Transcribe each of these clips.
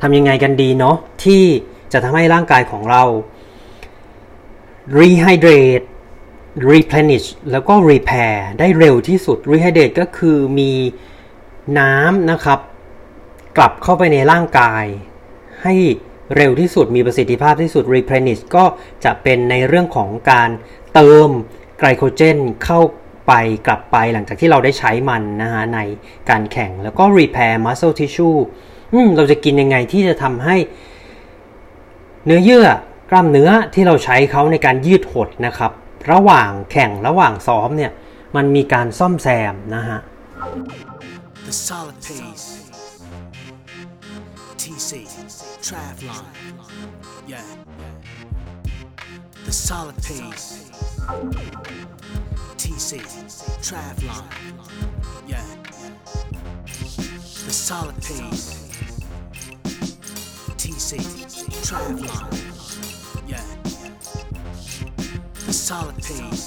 ทำยังไงกันดีเนาะที่จะทำให้ร่างกายของเรา rehydrate replenish แล้วก็ repair ได้เร็วที่สุด rehydrate ก็คือมีน้ำนะครับ กลับเข้าไปในร่างกาย ให้เร็วที่สุดมีประสิทธิภาพที่สุด replenish ก็จะเป็นในเรื่องของการเติมไกลโคเจนเข้าไปกลับไปหลังจากที่เราได้ใช้มันนะฮะในการแข่งแล้วก็ repair muscle tissue อืมเราจะกินยังไงที่จะทำให้เนื้อเยื่อกล้ามเนื้อที่เราใช้เขาในการยืดหดนะครับ ระหว่างแข่งระหว่างซ้อมเนี่ยมันมีการซ่อมแซมนะฮะ The solid pace. TC. Travlon. Yeah. The solid pace. TC. Travlon. Yeah. The solid pace. TC. Travlon. Yeah. The solid pace.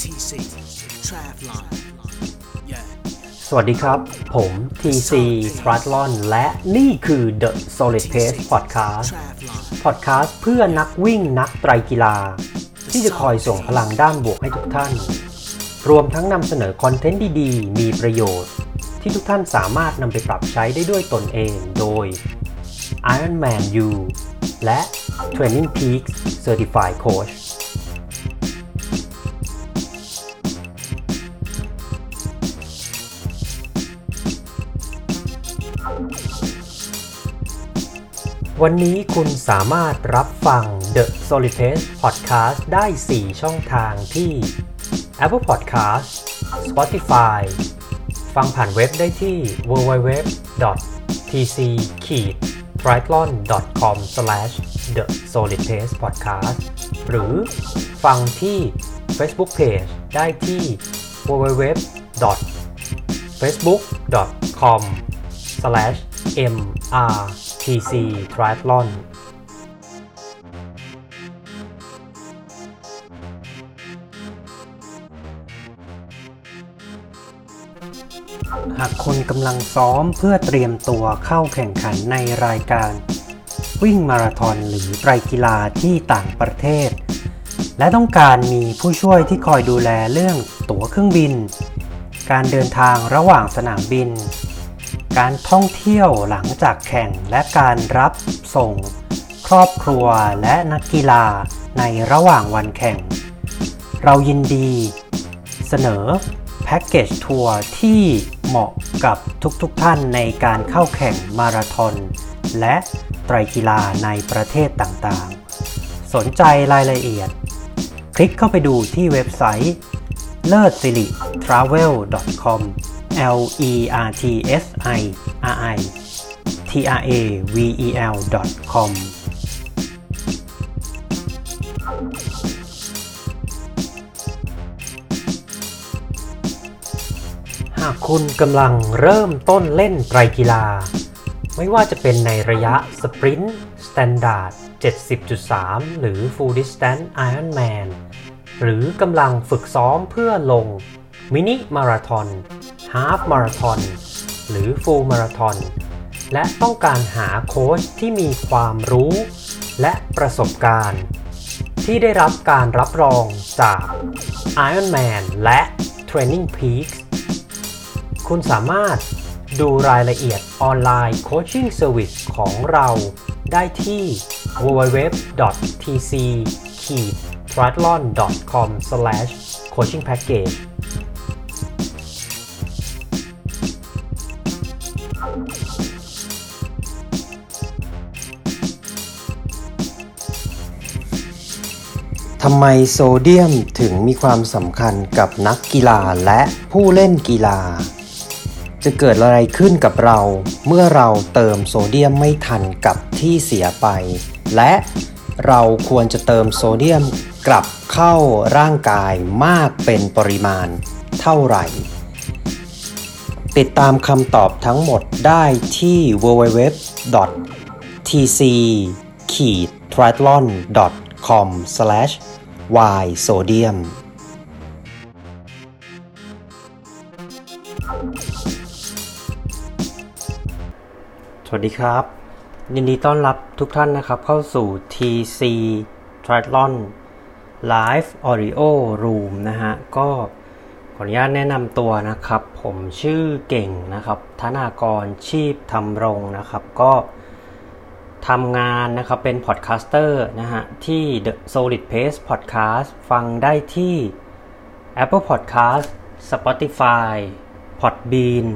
TC. Travlon. Yeah. สวัสดีครับ ผม TC t r a t l o n และนี่คือ The Solid Pace Podcast Travlon. Podcast เพื่อนักวิ่งนักไตรกีฬา ที่จะคอยส่งพลังด้านบวกให้ทุกท่าน รวมทั้งนำเสนอคอนเทนต์ดีๆ มีประโยชน์ ที่ทุกท่านสามารถนำไปปรับใช้ได้ด้วยตนเองโดย Ironman U และ Training Peaks Certified Coach วันนี้คุณสามารถรับฟัง The Solid Pace Podcast ได้ 4 ช่องทางที่ Apple Podcast Spotify ฟังผ่านเว็บได้ที่ www.tc-triathlon.com/the solid pace podcast หรือฟังที่ Facebook Page ได้ที่ www. หากคนกำลังซ้อมเพื่อเตรียมตัวเข้าแข่งขันในรายการ วิ่งมาราธอนหรือไตรกีฬาที่ต่างประเทศ และต้องการมีผู้ช่วยที่คอยดูแลเรื่องตั๋วเครื่องบิน การเดินทางระหว่างสนามบิน การท่องเที่ยวหลังจากแข่งและการรับส่ง ครอบครัวและนักกีฬาในระหว่างวันแข่ง เรายินดี เสนอแพ็กเกจทัวร์ที่ เหมาะกับทุกๆทท่านในการเข้าแข่งมาราธอนและไตรกีฬาในประเทศต่างๆ สนใจรายละเอียด คลิกเข้าไปดูที่เว็บไซต์เลิศสิริ travel com l e r t s i r i t r a v e l com คุณกำลังเริ่มต้นเล่นไตรกีฬา ไม่ว่าจะเป็นในระยะ sprint standard 70.3 หรือ Full Distance Ironman หรือกำลังฝึกซ้อมเพื่อลง mini marathon half marathon หรือ full marathon และต้องการหาโค้ชที่มีความรู้และประสบการณ์ ที่ได้รับการรับรองจาก Ironman และ Training Peaks คุณสามารถดูรายละเอียด online coaching service ของเราได้ที่ www.tc-triathlon.com/coachingpackage ทำไมโซเดียมถึงมีความสำคัญกับนักกีฬาและผู้เล่นกีฬา จะเกิดอะไรขึ้นกับเรา เมื่อเราเติมโซเดียมไม่ทันกับที่เสียไป และเราควรจะเติมโซเดียมกลับเข้าร่างกายมากเป็นปริมาณเท่าไหร่ ติดตามคำตอบทั้งหมดได้ที่ www.tc-triathlon.com/ysodium สวัสดีครับ ยินดีต้อนรับทุกท่านนะครับ เข้าสู่ TC Triathlon Live Audio Room นะฮะ ก็ขออนุญาตแนะนำตัวนะครับ ผมชื่อเก่งนะครับ ธนากรชีพทำรงนะครับ ก็ทำงานนะครับ เป็น podcaster นะฮะ ที่ The Solid Pace Podcast ฟังได้ที่ Apple Podcast Spotify Podbean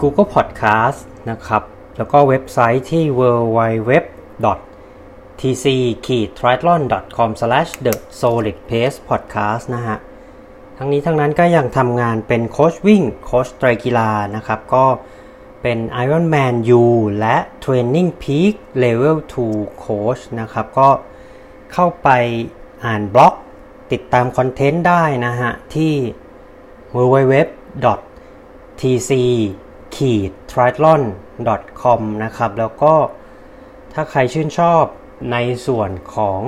Google Podcast นะครับ แล้วก็เว็บไซต์ที่ www.tc-triathlon.com/the solid pace podcast นะฮะ ทั้งนี้ทั้งนั้นก็ยังทำงานเป็นโค้ชวิ่ง โค้ชไตรกีฬานะครับ ก็เป็น Ironman U และ Training Peak Level 2 Coach นะครับ ก็เข้าไปอ่านบล็อก ติดตามคอนเทนต์ได้นะฮะ ที่ www tc ขีด triathlon com นะครับ แล้วก็ถ้าใครชื่นชอบในส่วนของ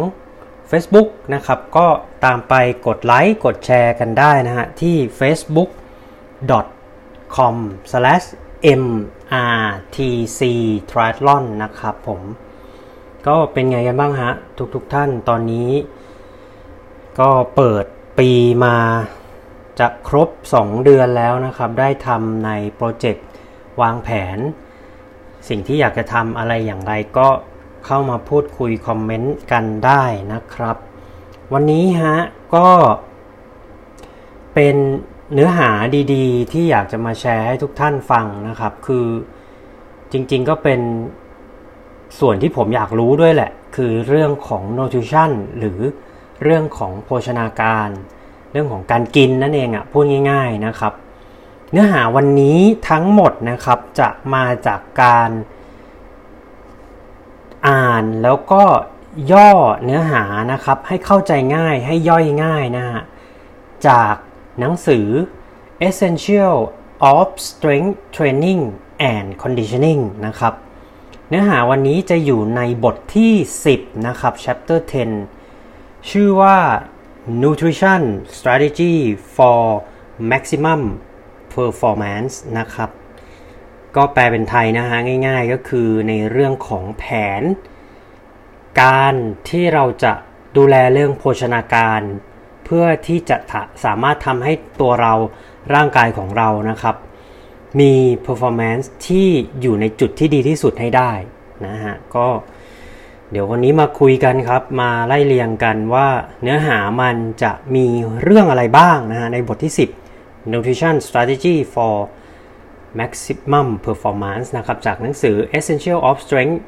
Facebook นะครับ ก็ตามไปกดไลค์กดแชร์กันได้นะฮะ ที่ facebook com mrtc triathlon นะครับผม ก็เป็นไงกันบ้างฮะ ทุกๆทท่านตอนนี้ ก็เปิดปีมาจะครบ 2 เดือนแล้วนะครับ ได้ทำในโปรเจกต์ วางแผน สิ่งที่อยากจะทำอะไรอย่างไรก็เข้ามาพูดคุยคอมเมนต์กันได้นะครับ วันนี้ฮะก็เป็นเนื้อหาดีๆ ที่อยากจะมาแชร์ให้ทุกท่านฟังนะครับ คือจริงๆก็เป็นส่วนที่ผมอยากรู้ด้วยแหละ คือเรื่องของ nutrition หรือเรื่องของโภชนาการ เรื่องของการกินนั่นเองอะ่ะพูดง่าย ๆนะครับ เนื้อหาวันนี้ทั้งหมดนะครับจะมาจากการอ่านแล้วก็ย่อเนื้อหานะครับ ให้เข้าใจง่ายให้ย่อยง่ายนะฮะจากหนังสือ Essential of Strength Training and Conditioning นะครับ เนื้อหาวันนี้จะอยู่ในบทที่ 10 นะครับ chapter 10 ชื่อว่า Nutrition Strategy for Maximum Performance นะครับ ก็แปลเป็นไทยนะฮะง่ายๆก็คือในเรื่องของแผน การที่เราจะดูแลเรื่องโภชนาการ เพื่อที่จะสามารถทำให้ตัวเราร่างกายของเรานะครับ มี performance ที่อยู่ในจุดที่ดีที่สุดให้ได้นะฮะก็เดี๋ยววันนี้มาคุยกันครับ มาไล่เรียงกันว่าเนื้อหามันจะมีเรื่องอะไรบ้างนะฮะในบทที่ 10 Nutrition Strategy for Maximum Performance นะครับจากหนังสือ Essential of Strength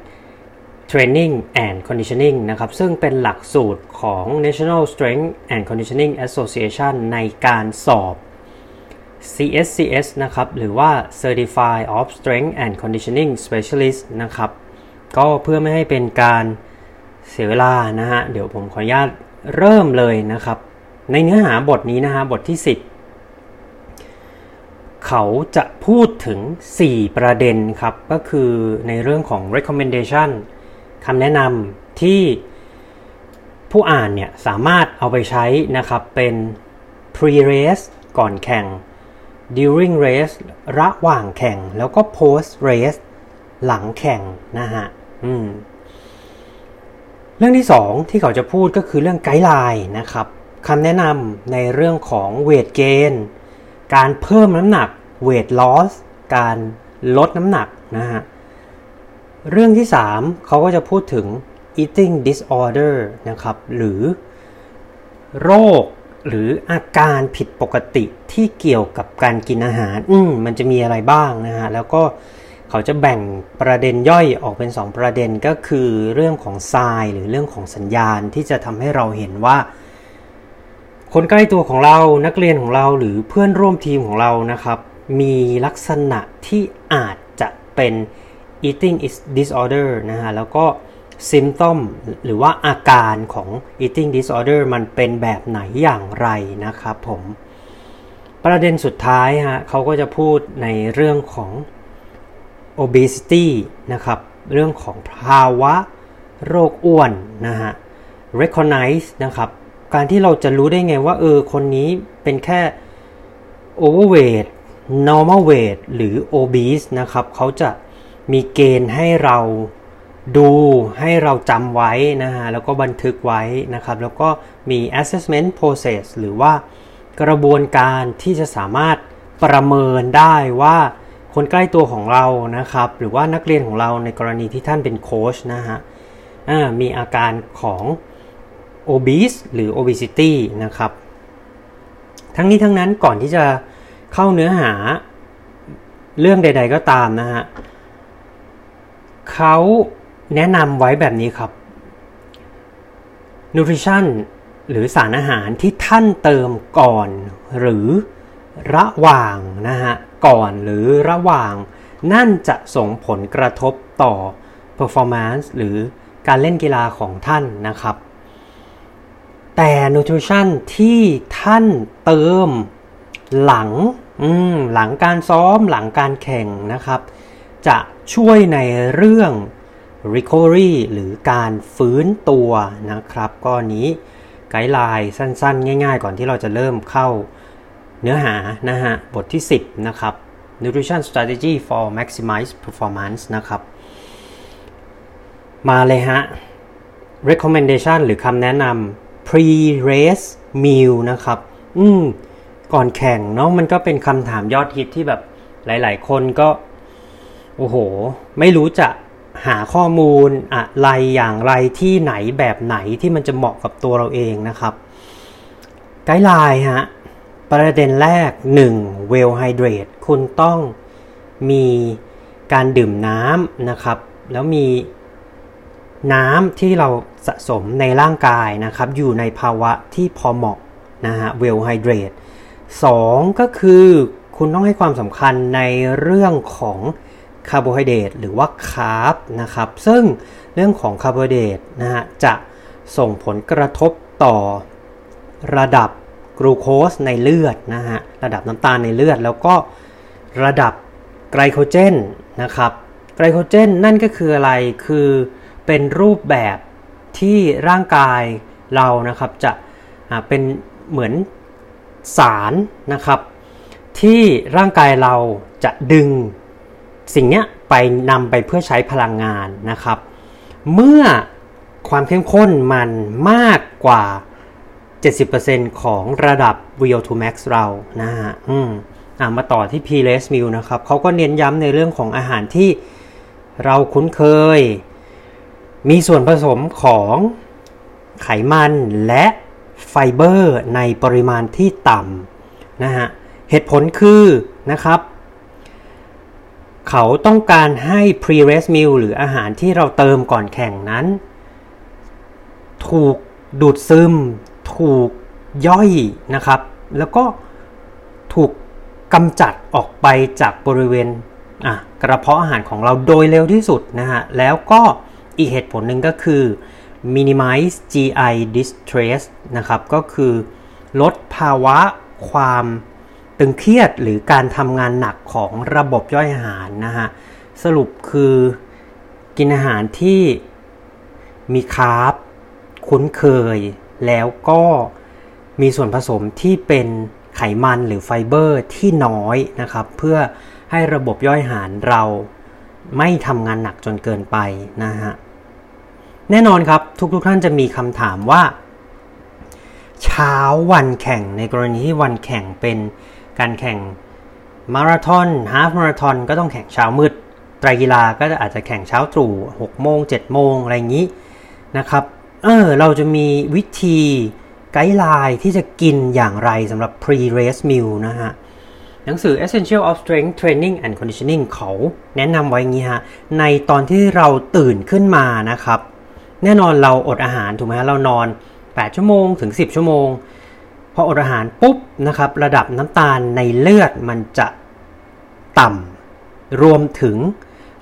Training and Conditioning นะครับซึ่งเป็นหลักสูตรของ National Strength and Conditioning Association ในการสอบ CSCS นะครับหรือว่า Certified of Strength and Conditioning Specialist นะครับก็เพื่อไม่ให้เป็นการเสียเวลานะฮะเดี๋ยวผมขออนุญาตเริ่มเลยนะครับ ในเนื้อหาบทนี้นะฮะบทที่ 10 เขาจะพูดถึง 4 ประเด็นครับ ก็คือในเรื่องของ recommendation คำแนะนำที่ผู้อ่านเนี่ยสามารถเอาไปใช้นะครับเป็น pre race ก่อนแข่ง during race ระหว่างแข่ง แล้วก็ post race หลังแข่งนะฮะเรื่องที่2ที่เขาจะพูดก็คือเรื่องไกด์ไลน์นะครับคำแนะนำในเรื่องของเวทเกนการเพิ่มน้ำหนัก เวทลอสการลดน้ำหนักนะฮะ เรื่องที่ 3เขาก็จะพูดถึง eating disorder นะครับ หรือโรคหรืออาการผิดปกติที่เกี่ยวกับการกินอาหาร อืมมันจะมีอะไรบ้างนะฮะ แล้วก็เขาจะแบ่งประเด็นย่อยออกเป็น 2 ประเด็นก็คือเรื่องของทรายหรือเรื่องของสัญญาณที่จะทำให้เราเห็นว่า คนใกล้ตัวของเรานักเรียนของเราหรือเพื่อนร่วมทีมของเรานะครับ มีลักษณะที่อาจจะเป็น eating disorder นะฮะ แล้วก็ symptom หรือว่าอาการของ eating disorder มันเป็นแบบไหนอย่างไรนะครับผม ประเด็นสุดท้ายฮะเขาก็จะพูดในเรื่องของ obesity นะครับ เรื่องของภาวะโรคอ้วนนะฮะ recognize นะครับ การที่เราจะรู้ได้ไงว่าเออคนนี้เป็นแค่ overweight normal weight หรือ obese นะครับเขาจะมีเกณฑ์ให้เราดูให้เราจำไว้นะฮะแล้วก็บันทึกไว้นะครับ แล้วก็มี assessment process หรือว่ากระบวนการที่จะสามารถประเมินได้ว่าคนใกล้ตัวของเรานะครับ หรือว่านักเรียนของเราในกรณีที่ท่านเป็นโค้ชนะฮะมีอาการของ obese หรือ obesity นะครับ ทั้งนี้ทั้งนั้นก่อนที่จะ เข้าเนื้อหาเรื่องใด ๆ ก็ตามนะฮะเขาแนะนำไว้แบบนี้ครับ nutrition หรือสารอาหารที่ท่านเติมก่อน หรือระหว่างนะฮะก่อนหรือระหว่าง นั่นจะส่งผลกระทบต่อ performance หรือการเล่นกีฬาของท่านนะครับ แต่ nutrition ที่ท่านเติม หลังหลังการซ้อมหลังการแข่งนะครับ จะช่วยในเรื่อง recovery หรือการฟื้นตัวนะครับก็นี้ไกด์ไลน์สั้นๆ ง่าย ๆ ก่อนที่เราจะเริ่มเข้าเนื้อหานะฮะบทที่ 10 นะครับ nutrition strategy for maximize performance นะครับ มาเลยฮะ recommendation หรือคำแนะนำ pre race meal นะครับ อืม ก่อนแข่งเนาะมันก็เป็นคำถามยอดฮิตที่แบบหลาย ๆ คนก็ โอ้โห ไม่รู้จะหาข้อมูลอะไรอย่างไรที่ไหนแบบไหนที่มันจะเหมาะกับตัวเราเองนะครับ ไกด์ไลน์ฮะ ประเด็นแรก 1. well hydrate คุณต้องมีการดื่มน้ำนะครับ แล้วมีน้ำที่เราสะสมในร่างกายนะครับ อยู่ในภาวะที่พอเหมาะนะฮะ well hydrate 2 ก็คือคุณต้องให้ความสำคัญในเรื่องของคาร์โบไฮเดรตหรือว่า carb นะครับ ซึ่งเรื่องของคาร์โบไฮเดรตนะฮะจะส่งผลกระทบต่อระดับกลูโคสในเลือดนะฮะระดับน้ำตาลในเลือด แล้วก็ระดับไกลโคเจนนะครับไกลโคเจนนั่นก็คืออะไรคือเป็นรูปแบบที่ร่างกายเรานะครับจะเป็นเหมือน สารนะครับ ที่ร่างกายเราจะดึงสิ่งนี้ไปนำไปเพื่อใช้พลังงานนะครับ เมื่อความเข้มข้นมันมากกว่า 70%ของระดับ VO2 max เรานะฮะอืมอ่ามาต่อที่ p l e s meal นะครับเขาก็เน้นย้ำในเรื่องของอาหารที่เราคุ้นเคย มีส่วนผสมของไขมันและ เบอร์ในปริมาณที่ต่ำนะฮะเหตุผลคือนะครับเขาต้องการให้ pre-race meal หรืออาหารที่เราเติมก่อนแข่งนั้น ถูกดูดซึม ถูกย่อยนะครับ แล้วก็ถูกกำจัดออกไปจากบริเวณกระเพาะอาหารของเราโดยเร็วที่สุดนะฮะแล้วก็อีกเหตุผลหนึ่งก็คือ minimize GI distress นะครับ ก็คือลดภาวะความตึงเครียดหรือการทำงานหนักของระบบย่อยอาหารนะฮะ สรุปคือกินอาหารที่มีคาร์บคุ้นเคย แล้วก็มีส่วนผสมที่เป็นไขมันหรือไฟเบอร์ที่น้อยนะครับ เพื่อให้ระบบย่อยอาหารเราไม่ทำงานหนักจนเกินไปนะฮะ แน่นอนครับ ทุกๆทท่านจะมีคำถามว่า เช้าวันแข่งในกรณีที่วันแข่งเป็นการแข่งมาราธอนฮาฟมาราธอนก็ต้องแข่งเช้ามืดไตรกีฬาก็อาจจะแข่งเช้าตรู่6โมง7โมงอะไรอย่างนี้นะครับเออเราจะมีวิธีไกด์ไลน์ที่จะกินอย่างไรสำหรับ pre-race meal นะฮะหนังสือ Essential of Strength Training and Conditioning เขาแนะนำไว้งี้ฮะในตอนที่เราตื่นขึ้นมานะครับ แน่นอนเราอดอาหารถูกไหมฮะเรานอน 8 ชั่วโมงถึง 10 ชั่วโมง พออดอาหารปุ๊บนะครับระดับน้ำตาลในเลือดมันจะต่ำรวมถึง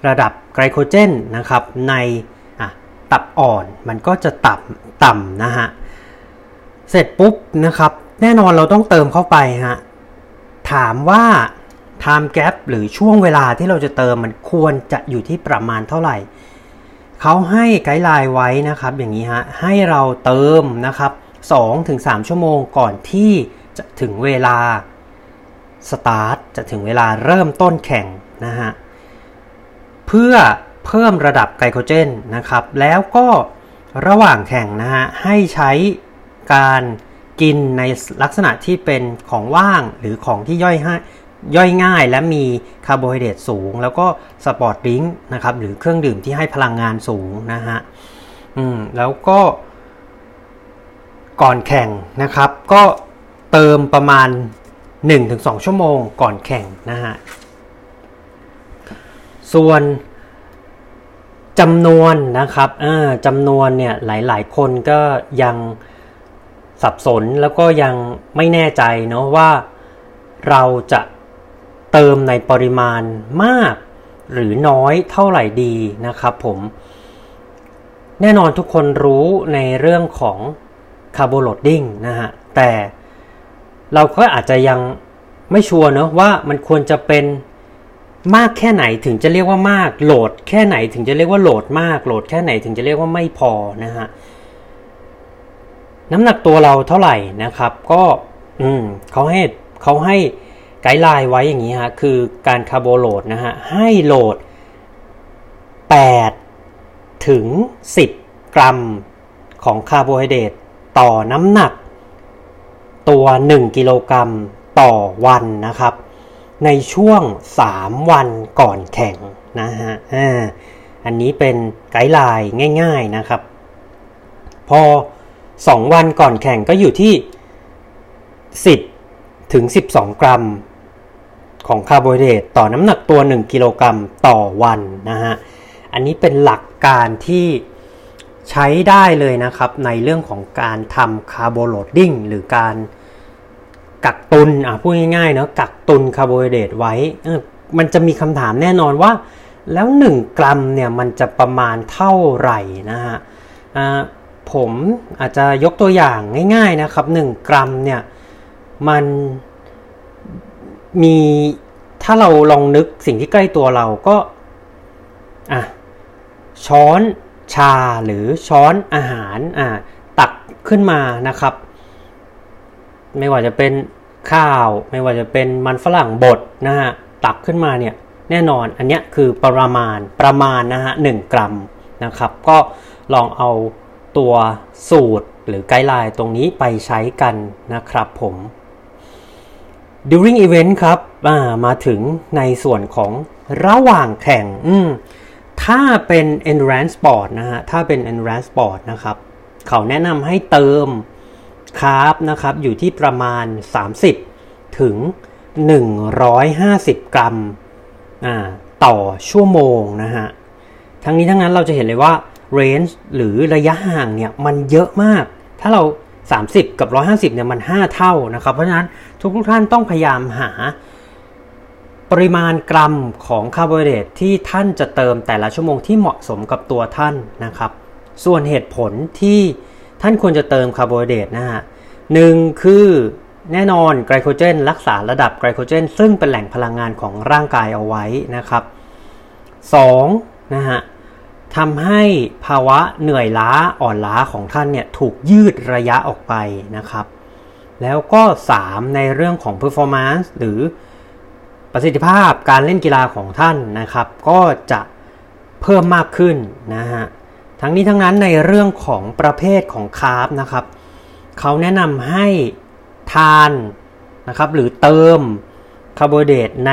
ระดับไกลโคเจนนะครับในตับอ่อนมันก็จะต่ำต่ำนะฮะเสร็จปุ๊บนะครับแน่นอนเราต้องเติมเข้าไปฮะถามว่า time gap หรือช่วงเวลาที่เราจะเติมมันควรจะอยู่ที่ประมาณเท่าไหร่ เขาให้ไกด์ไลน์ไว้นะครับอย่างนี้ฮะให้เราเติมนะครับ2-3ชั่วโมงก่อนที่จะถึงเวลาสตาร์ทจะถึงเวลาเริ่มต้นแข่งนะฮะเพื่อเพิ่มระดับไกลโคเจนนะครับ แล้วก็ระหว่างแข่งนะฮะให้ใช้การกินในลักษณะที่เป็นของว่างหรือของที่ย่อยให้ ย่อยง่ายและมีคาร์โบไฮเดรตสูง แล้วก็ sport drink นะครับหรือเครื่องดื่มที่ให้พลังงานสูงนะฮะอืมแล้วก็ก่อนแข่งนะครับ ก็เติมประมาณ 1-2 ชั่วโมงก่อนแข่งนะฮะส่วนจำนวนนะครับจำนวนเนี่ยหลาย ๆ คนก็ยังสับสนแล้วก็ยังไม่แน่ใจเนาะว่าเราจะ เติมในปริมาณมากหรือน้อยเท่าไหร่ดีนะครับผมแน่นอนทุกคนรู้ในเรื่องของ carbo loading นะฮะแต่เราก็อาจจะยังไม่ชัวร์เนอะว่ามันควรจะเป็นมากแค่ไหนถึงจะเรียกว่ามากโหลด แค่ไหนถึงจะเรียกว่าโหลดมากโหลดแค่ไหนถึงจะเรียกว่าไม่พอนะฮะน้ำหนักตัวเราเท่าไหร่นะครับ ก็อืมเขาให้เขาให้ guideline ไว้อย่างนี้ฮะคือการ carbo load นะฮะให้โหลด 8 ถึง 10 กรัมของคาร์โบไฮเดรตต่อน้ำหนัก ตัว 1 กิโลกรัมต่อวันนะครับ ในช่วง 3 วันก่อนแข่งนะฮะอันนี้เป็น guideline ง่าย ๆนะครับ พอ 2 วันก่อนแข่งก็อยู่ที่ 10 ถึง 12 กรัม ของคาร์โบไฮเดรตต่อน้ำหนักตัว 1 กิโลกรัมต่อวันนะฮะ อันนี้เป็นหลักการที่ใช้ได้เลยนะครับ ในเรื่องของการทำ carbo loading หรือการกักตุนอะพูดง่ายๆเนาะกักตุนคาร์โบไฮเดรตไว้ มันจะมีคำถามแน่นอนว่า แล้ว 1 กรัมเนี่ยมันจะประมาณเท่าไหร่นะฮะผมอาจจะยกตัวอย่างง่าย ๆนะครับ 1 กรัมเนี่ยมันมี ถ้าเราลองนึกสิ่งที่ใกล้ตัวเราก็อะช้อนชาหรือช้อนอาหารอะตักขึ้นมานะครับ ไม่ว่าจะเป็นข้าว ไม่ว่าจะเป็นมันฝรั่งบดนะฮะตักขึ้นมาเนี่ยแน่นอนอันนี้คือประมาณประมาณนะฮะหกรัมนะครับ ก็ลองเอาตัวสูตรหรือ guideline ตรงนี้ไปใช้กันนะครับผม during event ครับ มาถึงในส่วนของระหว่างแข่งอืมถ้าเป็น endurance sport นะฮะ ถ้าเป็น endurance sport นะครับ เขาแนะนำให้เติม carb นะครับ อยู่ที่ประมาณ 30 ถึง 150 กรัมต่อชั่วโมงนะฮะ ทั้งนี้ทั้งนั้นเราจะเห็นเลยว่า range หรือระยะห่างเนี่ยมันเยอะมาก ถ้าเรา 30 กับ 150เนี่ยมัน 5 เท่านะครับ เพราะฉะนั้นทุกทุกท่านต้องพยายามหา ริมาณกรัมของคาร์โบไฮเดรตที่ท่านจะเติมแต่ละชั่วโมงที่เหมาะสมกับตัวท่านนะครับ ส่วนเหตุผลที่ท่านควรจะเติมคาร์โบไฮเดรตนะฮะหนึ่งคือแน่นอนไกลโคเจน รักษาระดับไกลโคเจน ซึ่งเป็นแหล่งพลังงานของร่างกายเอาไว้นะครับ 2. นะฮะทำให้ภาวะเหนื่อยล้าอ่อนล้าของท่านเนี่ยถูกยืดระยะออกไปนะครับ แล้วก็ 3 ในเรื่องของ performance หรือ ประสิทธิภาพการเล่นกีฬาของท่านนะครับ ก็จะเพิ่มมากขึ้นนะฮะทั้งนี้ทั้งนั้นในเรื่องของประเภทของคาร์บนะครับเขาแนะนำให้ทานนะครับหรือเติมคาร์โบไฮเดรตใน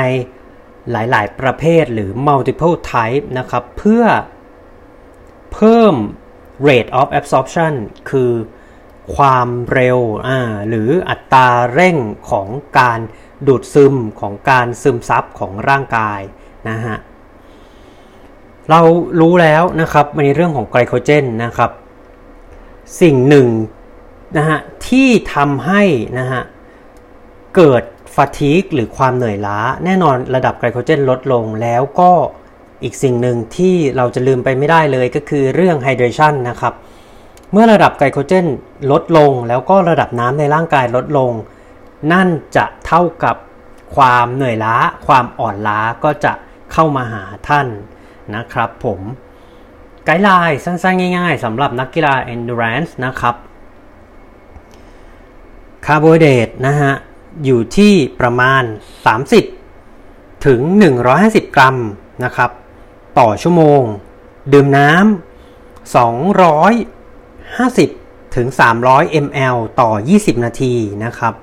หลาย ๆ ประเภทหรือ multiple type นะครับเพื่อเพิ่ม rate of absorption คือความเร็วหรืออัตราเร่งของการ ดูดซึมของการซึมซับของร่างกายนะฮะเรารู้แล้วนะครับในเรื่องของไกลโคเจนนะครับ สิ่งหนึ่งนะฮะที่ทำให้นะฮะเกิดฟาทีกหรือความเหนื่อยล้า แน่นอนระดับไกลโคเจนลดลงแล้วก็อีกสิ่งหนึ่งที่เราจะลืมไปไม่ได้เลยก็คือเรื่องไฮเดรชันนะครับ เมื่อระดับไกลโคเจนลดลง แล้วก็ระดับน้ำในร่างกายลดลง นั่นจะเท่ากับความเหนื่อยล้า ความอ่อนล้าก็จะเข้ามาหาท่านนะครับผม guideline สั้นๆ ง่ายๆสำหรับนักกีฬา endurance นะครับคาร์โบไฮเดรตนะฮะ อยู่ที่ประมาณ 30 ถึง 150 กรัมนะครับ ต่อชั่วโมง ดื่มน้ำ250 ถึง 300 ml ต่อ 20 นาทีนะครับ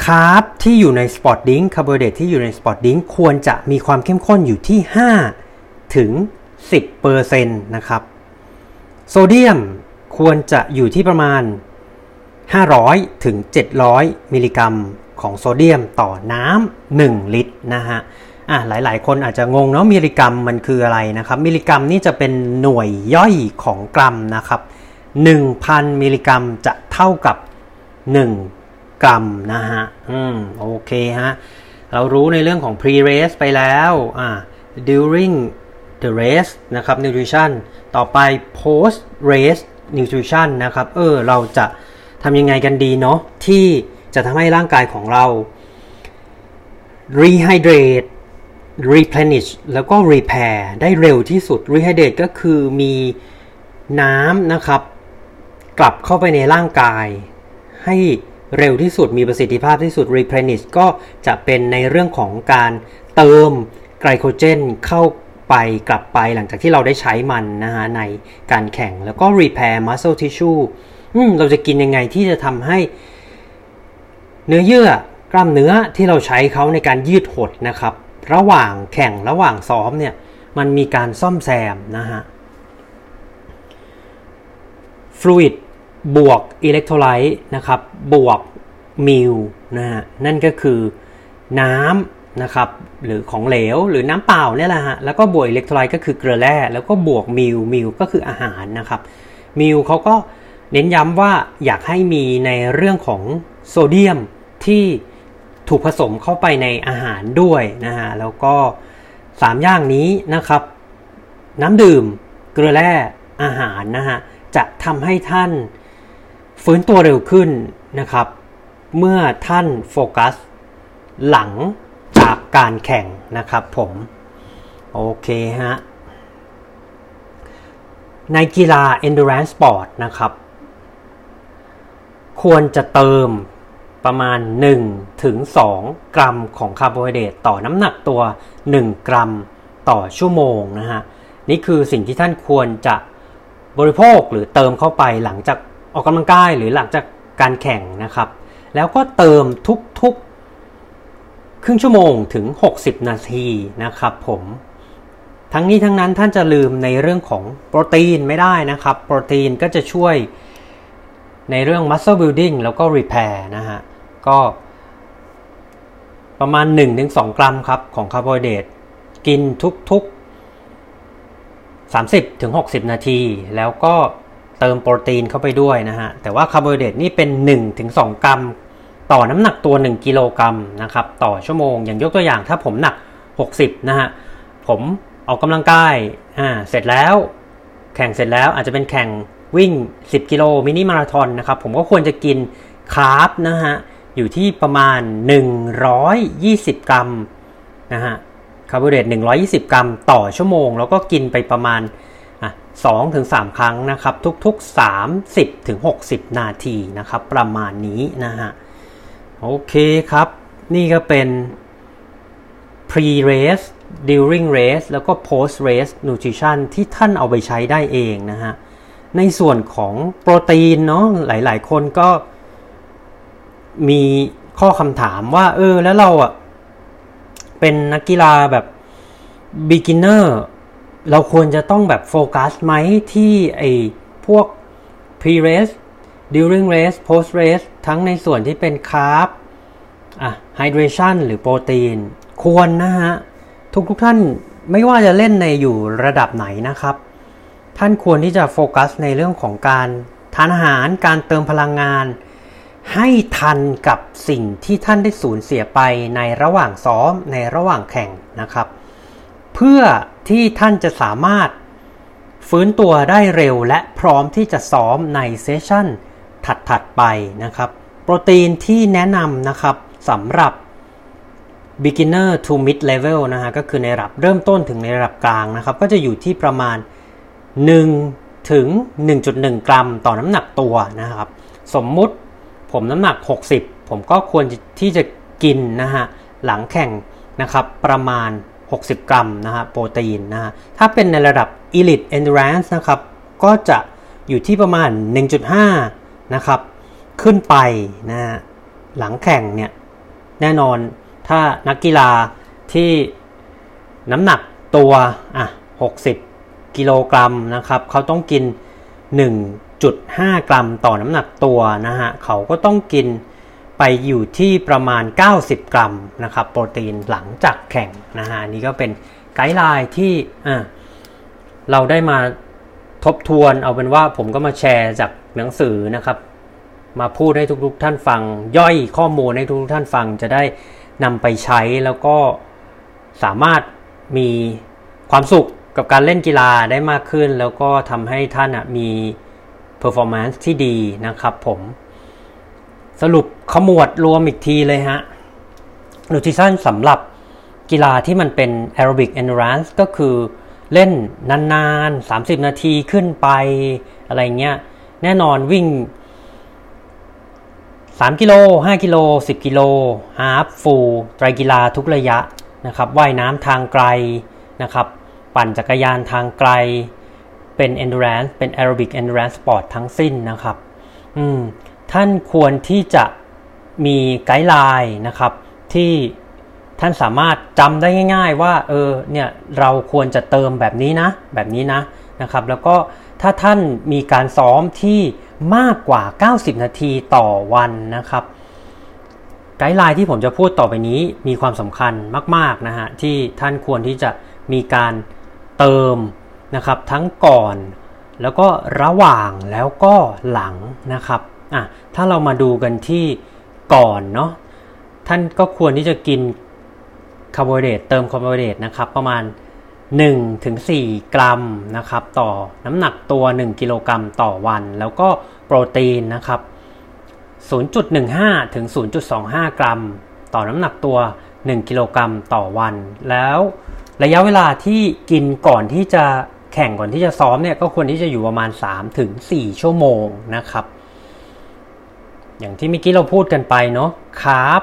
carb ที่อยู่ใน sports drink คาร์โบไฮเดรตที่อยู่ใน sports drink ควรจะมีความเข้มข้นอยู่ที่ 5 ถึง 10%นะครับ โซเดียมควรจะอยู่ที่ประมาณ 500 ถึง 700 มิลลิกรัมของโซเดียมต่อน้ำ1ลิตรนะฮะอะหลาย ๆ คนอาจจะงงเนาะมิลลิกรัมมันคืออะไรนะครับ มิลลิกรัมนี่จะเป็นหน่วยย่อยของกรัมนะครับ 1,000 มิลลิกรัมจะเท่ากับ 1 กรัมนะฮะ อืม โอเคฮะ เรารู้ในเรื่องของ pre race ไปแล้ว อ่า during the race นะครับ nutrition ต่อไป post race nutrition นะครับ เออ เราจะทำยังไงกันดีเนาะ ที่จะทำให้ร่างกายของเรา rehydrate replenish แล้วก็ repair ได้เร็วที่สุด rehydrate ก็คือมีน้ำนะครับ กลับเข้าไปในร่างกาย ให้ เร็วที่สุดมีประสิทธิภาพที่สุด replenish ก็จะเป็นในเรื่องของการเติมไกลโคเจนเข้าไปกลับไปหลังจากที่เราได้ใช้มันนะฮะในการแข่งแล้วก็ repair muscle tissue อืมเราจะกินยังไงที่จะทำให้เนื้อเยื่อกล้ามเนื้อที่เราใช้เขาในการยืดหดนะครับ ระหว่างแข่งระหว่างซ้อมเนี่ยมันมีการซ่อมแซมนะฮะfluid บวก electrolyte นะครับ บวก meal นะฮะ นั่นก็คือน้ำนะครับ หรือของเหลว หรือน้ำเปล่าเนี่ยแหละฮะ แล้วก็บวก electrolyte ก็คือเกลือแร่ แล้วก็บวก meal meal ก็คืออาหารนะครับ meal เขาก็เน้นย้ำว่าอยากให้มีในเรื่องของโซเดียมที่ถูกผสมเข้าไปในอาหารด้วยนะฮะ แล้วก็ 3 อย่างนี้นะครับ น้ำดื่ม เกลือแร่ อาหารนะฮะ จะทำให้ท่าน ฟื้นตัวเร็วขึ้นนะครับ เมื่อท่านโฟกัส หลังจากการแข่งนะครับผม โอเคฮะ ในกีฬา endurance sport นะครับ ควรจะเติมประมาณ 1 ถึง 2 กรัมของคาร์โบไฮเดรตต่อน้ำหนักตัว 1 กรัมต่อชั่วโมงนะฮะ นี่คือสิ่งที่ท่านควรจะบริโภคหรือเติมเข้าไปหลังจาก ออกกำลังกายหรือหลังจากการแข่งนะครับ แล้วก็เติมทุกๆ ครึ่งชั่วโมงถึง 60 นาทีนะครับผมทั้งนี้ทั้งนั้นท่านจะลืมในเรื่องของโปรตีนไม่ได้นะครับ โปรตีนก็จะช่วยในเรื่อง muscle building แล้วก็ repair นะฮะ ก็ประมาณ 1-2 กรัมครับ ของคาร์โบไฮเดรตกินทุกๆ 30-60 นาที แล้วก็ เติมโปรตีนเข้าไปด้วยนะฮะ แต่ว่าคาร์โบไฮเดรตนี่เป็น 1-2 กรัม ต่อน้ำหนักตัว 1 กิโลกรัมนะครับต่อชั่วโมง อย่างยกตัวอย่างถ้าผมหนัก 60 นะฮะ ผมออกกำลังกายอ่าเสร็จแล้ว แข่งเสร็จแล้วอาจจะเป็นแข่งวิ่ง 10 กิโลมินิมาราธอนนะครับ ผมก็ควรจะกิน carb นะฮะ อยู่ที่ประมาณ 120 กรัมนะฮะคาร์โบไฮเดรต120 กรัม ต่อชั่วโมง แล้วก็กินไปประมาณ 2ถึง3ครั้งนะครับทุกๆ 30ถึง60 นาทีนะครับประมาณนี้นะฮะโอเคครับ นี่ก็เป็น pre race during race แล้วก็ post race nutrition ที่ท่านเอาไปใช้ได้เองนะฮะในส่วนของโปรตีนเนาะหลายๆ คนก็มีข้อคำถามว่า เออ แล้วเราอะเป็นนักกีฬาแบบ beginner เราควรจะต้องแบบโฟกัสไหมที่ไอพวก pre race during race post race ทั้งในส่วนที่เป็นคาร์บอะ hydration หรือโปรตีน ควรนะฮะ ทุกทุกท่านไม่ว่าจะเล่นในอยู่ระดับไหนนะครับ ท่านควรที่จะโฟกัสในเรื่องของการทานอาหารการเติมพลังงาน ให้ทันกับสิ่งที่ท่านได้สูญเสียไปในระหว่างซ้อมในระหว่างแข่งนะครับ เพื่อที่ท่านจะสามารถฟื้นตัวได้เร็วและพร้อมที่จะซ้อมในเซสชั่นถัด ๆ ไปนะครับ โปรตีนที่แนะนำนะครับสำหรับ beginner to mid level นะฮะก็คือในระดับเริ่มต้นถึงในระดับกลางนะครับ ก็จะอยู่ที่ประมาณ 1 ถึง 1.1 กรัมต่อน้ำหนักตัวนะครับ สมมุติผมน้ำหนัก 60 ผมก็ควรที่จะกินนะฮะหลังแข่งนะครับประมาณ 60 กรัมนะฮะโปรตีนนะฮะถ้าเป็นในระดับ Elite Endurance นะครับ ก็จะอยู่ที่ประมาณ 1.5 นะครับ ขึ้นไปนะฮะหลังแข่งเนี่ย แน่นอนถ้านักกีฬาที่น้ำหนักตัวอะ60 กิโลกรัมนะครับ เขาต้องกิน 1.5 กรัมต่อน้ำหนักตัวนะฮะ เขาก็ต้องกิน ไปอยู่ที่ประมาณ 90 กรัมนะครับโปรตีนหลังจากแข่งนะฮะนี่ก็เป็นไกด์ไลน์ที่เราได้มาทบทวนเอาเป็นว่าผมก็มาแชร์จากหนังสือนะครับ มาพูดให้ทุกๆท่านฟัง ย่อยข้อมูลให้ทุกๆท่านฟังจะได้นำไปใช้แล้วก็สามารถมีความสุขกับการเล่นกีฬาได้มากขึ้น แล้วก็ทำให้ท่านมี performance ที่ดีนะครับผม สรุปขมวดรวมอีกทีเลยฮะ nutrition สำหรับกีฬาที่มันเป็น aerobic endurance ก็คือเล่นนานๆ 30 นาทีขึ้นไปอะไรเงี้ย แน่นอนวิ่ง 3 กิโล 5 กิโล 10 กิโลฮาฟฟูลไตรกีฬาทุกระยะนะครับว่ายน้ำทางไกลนะครับ ปั่นจักรยานทางไกล เป็น endurance เป็น aerobic endurance sport ทั้งสิ้นนะครับ อืม ท่านควรที่จะมี guideline นะครับที่ท่านสามารถจำได้ง่าย ๆ ว่าเออเนี่ยเราควรจะเติมแบบนี้นะ แบบนี้นะนะครับแล้วก็ถ้าท่านมีการซ้อมที่มากกว่า 90 นาทีต่อวันนะครับ guideline ที่ผมจะพูดต่อไปนี้มีความสำคัญมากๆนะฮะที่ท่านควรที่จะมีการเติมนะครับทั้งก่อน แล้วก็ระหว่างแล้วก็หลังนะครับ อะถ้าเรามาดูกันที่ก่อนเนาะท่านก็ควรที่จะกินคาร์โบไฮเดรตเติมคาร์โบไฮเดรตนะครับ ประมาณ 1-4 กรัมนะครับ ต่อน้ำหนักตัว 1 กิโลกรัมต่อวัน แล้วก็โปรตีนนะครับ 0.15 ถึง 0.25 กรัม ต่อน้ำหนักตัว 1 กิโลกรัมต่อวัน แล้วระยะเวลาที่กินก่อนที่จะแข่งก่อนที่จะซ้อมเนี่ยก็ควรที่จะอยู่ประมาณ3ถึง4ชั่วโมงนะครับ อย่างที่เมื่อกี้เราพูดกันไปเนาะคาร์บ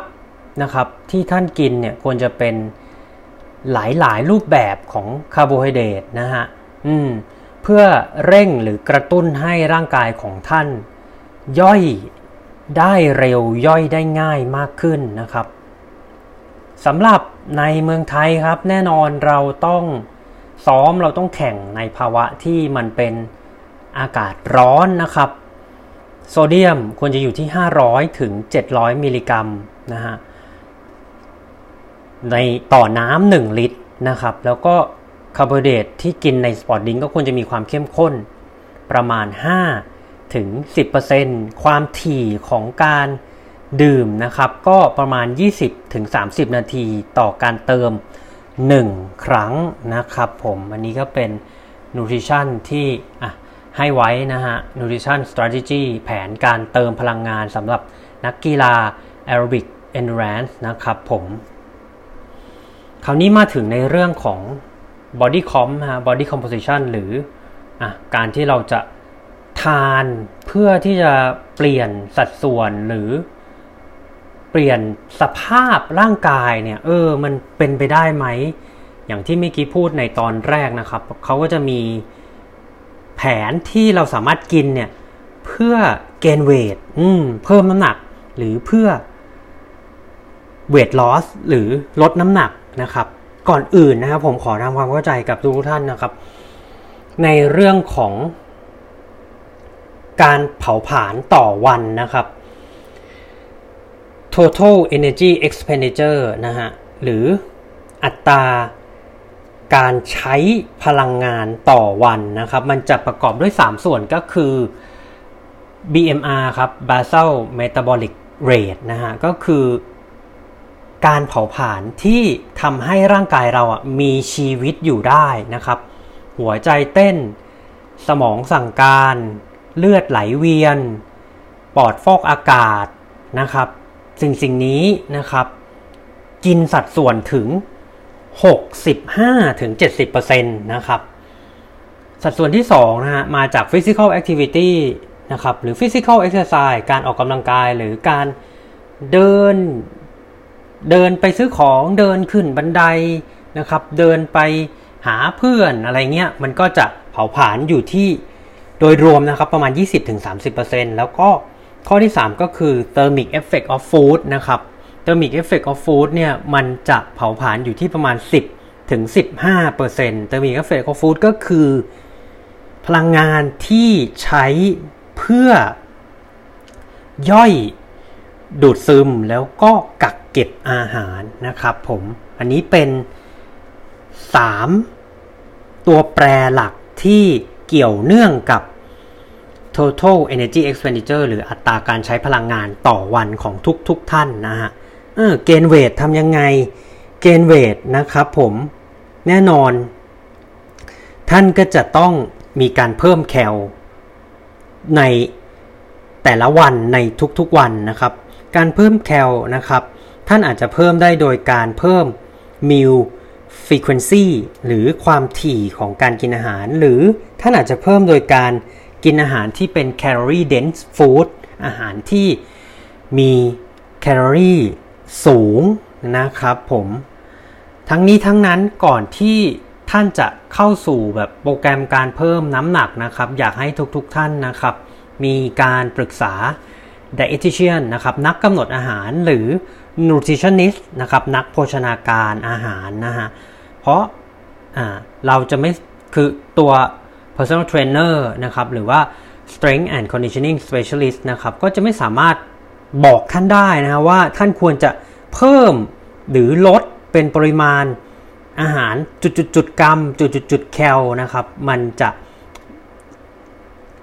นะครับที่ท่านกินเนี่ยควรจะเป็นหลายๆรูปแบบของคาร์โบไฮเดรตนะฮะอืมเพื่อเร่งหรือกระตุ้นให้ร่างกายของท่าน ย่อยได้เร็วย่อยได้ง่ายมากขึ้นนะครับสำหรับในเมืองไทยครับ แน่นอนเราต้องซ้อมเราต้องแข่งในภาวะที่มันเป็นอากาศร้อนนะครับ โซเดียมควรจะอยู่ที่ 500 ถึง 700 มิลลิกรัมนะฮะในต่อน้ำหนึ่งลิตรนะครับ แล้วก็คาร์โบไฮเดรตที่กินใน sports drink ก็ควรจะมีความเข้มข้นประมาณ 5 ถึง 10%ความถี่ของการดื่มนะครับ ก็ประมาณ 20 ถึง 30 นาทีต่อการเติม 1 ครั้งนะครับผม อันนี้ก็เป็น Nutrition ที่อะ ให้ไว้นะฮะ Nutrition Strategy แผนการเติมพลังงานสำหรับนักกีฬา Aerobic Endurance นะครับผม คราวนี้มาถึงในเรื่องของ body comp ฮะ body composition หรืออการที่เราจะทานเพื่อที่จะเปลี่ยนสัดส่วนหรือเปลี่ยนสภาพร่างกายเนี่ย เออ มันเป็นไปได้ไหม อย่างที่เมื่อกี้พูดในตอนแรกนะครับ เขาก็จะมี แผนที่เราสามารถกินเนี่ยเพื่อเกณฑ์เวทเพิ่มน้ำหนัก หรือเพื่อเวทลอสหรือลดน้ำหนักนะครับ ก่อนอื่นนะครับผมขอทำความเข้าใจกับทุกท่านนะครับ ในเรื่องของการเผาผลาญต่อวันนะครับ total energy expenditure นะฮะ หรืออัตรา การใช้พลังงานต่อวันนะครับ มันจะประกอบด้วย 3 ส่วนก็คือ BMR ครับ basal metabolic rate นะฮะ ก็คือการเผาผลาญที่ทำให้ร่างกายเราอะมีชีวิตอยู่ได้นะครับ หัวใจเต้น สมองสั่งการ เลือดไหลเวียน ปอดฟอกอากาศนะครับ สิ่งสิ่งนี้นะครับ กินสัดส่วนถึง 65-70%นะครับ สัดส่วนที่2นะฮะมาจาก physical activity นะครับหรือ physical exercise การออกกำลังกายหรือการเดินเดินไปซื้อของเดินขึ้นบันไดนะครับ เดินไปหาเพื่อนอะไรเงี้ยมันก็จะเผาผลาญอยู่ที่โดยรวมนะครับประมาณ 20-30%แล้วก็ข้อที่ 3 ก็คือ thermic effect of food นะครับ thermic effect of food เนี่ยมันจะเผาผลาญอยู่ที่ประมาณ 10 ถึง 15% thermic effect of food ก็คือ พลังงานที่ใช้เพื่อย่อยดูดซึมแล้วก็กักเก็บอาหารนะครับผมอันนี้เป็น 3 ตัวแปรหลักที่เกี่ยวเนื่องกับ total energy expenditure หรืออัตราการใช้พลังงานต่อวันของทุกๆทท่านนะฮะ เออเกณฑ์เวททำยังไง เกณฑ์เวทนะครับผมแน่นอน ท่านก็จะต้องมีการเพิ่มแคลในแต่ละวันในทุกๆวันนะครับ การเพิ่มแคลนะครับ ท่านอาจจะเพิ่มได้โดยการเพิ่ม meal frequency หรือความถี่ของการกินอาหาร หรือท่านอาจจะเพิ่มโดยการกินอาหารที่เป็น calorie dense food อาหารที่มีแคลอรี่ สูงนะครับผมทั้งนี้ทั้งนั้นก่อนที่ท่านจะเข้าสู่แบบโปรแกรมการเพิ่มน้ำหนักนะครับ อยากให้ทุกๆทท่านนะครับ มีการปรึกษา dietitian นะครับนักกำหนดอาหารหรือ nutritionist นะครับนักโภชนาการอาหารนะฮะเพราะเราจะไม่คือตัว personal trainer นะครับหรือว่า strength and conditioning specialist นะครับก็จะไม่สามารถ บอกท่านได้นะฮะว่าท่านควรจะเพิ่มหรือลดเป็นปริมาณอาหารจุดๆกรัมจุดๆแคลนะครับ มันจะ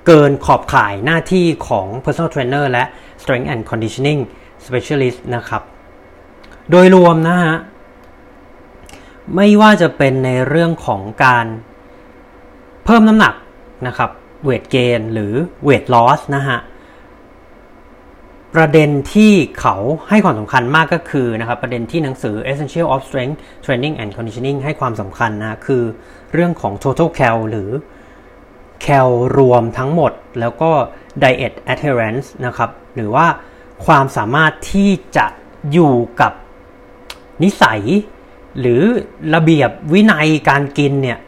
เกินขอบข่ายหน้าที่ของ personal trainer และ strength and conditioning specialist นะครับ โดยรวมนะฮะ ไม่ว่าจะเป็นในเรื่องของการเพิ่มน้ำหนักนะครับเวทเกนหรือเวทลอสนะฮะ ประเด็นที่เขาให้ความสำคัญมากก็คือนะครับประเด็นที่หนังสือ Essential of Strength Training and Conditioning ให้ความสำคัญนะคือเรื่องของ total cal หรือแคลรวมทั้งหมด แล้วก็ diet adherence นะครับหรือว่าความสามารถที่จะอยู่กับนิสัย หรือระเบียบวินัยการกินเนี่ย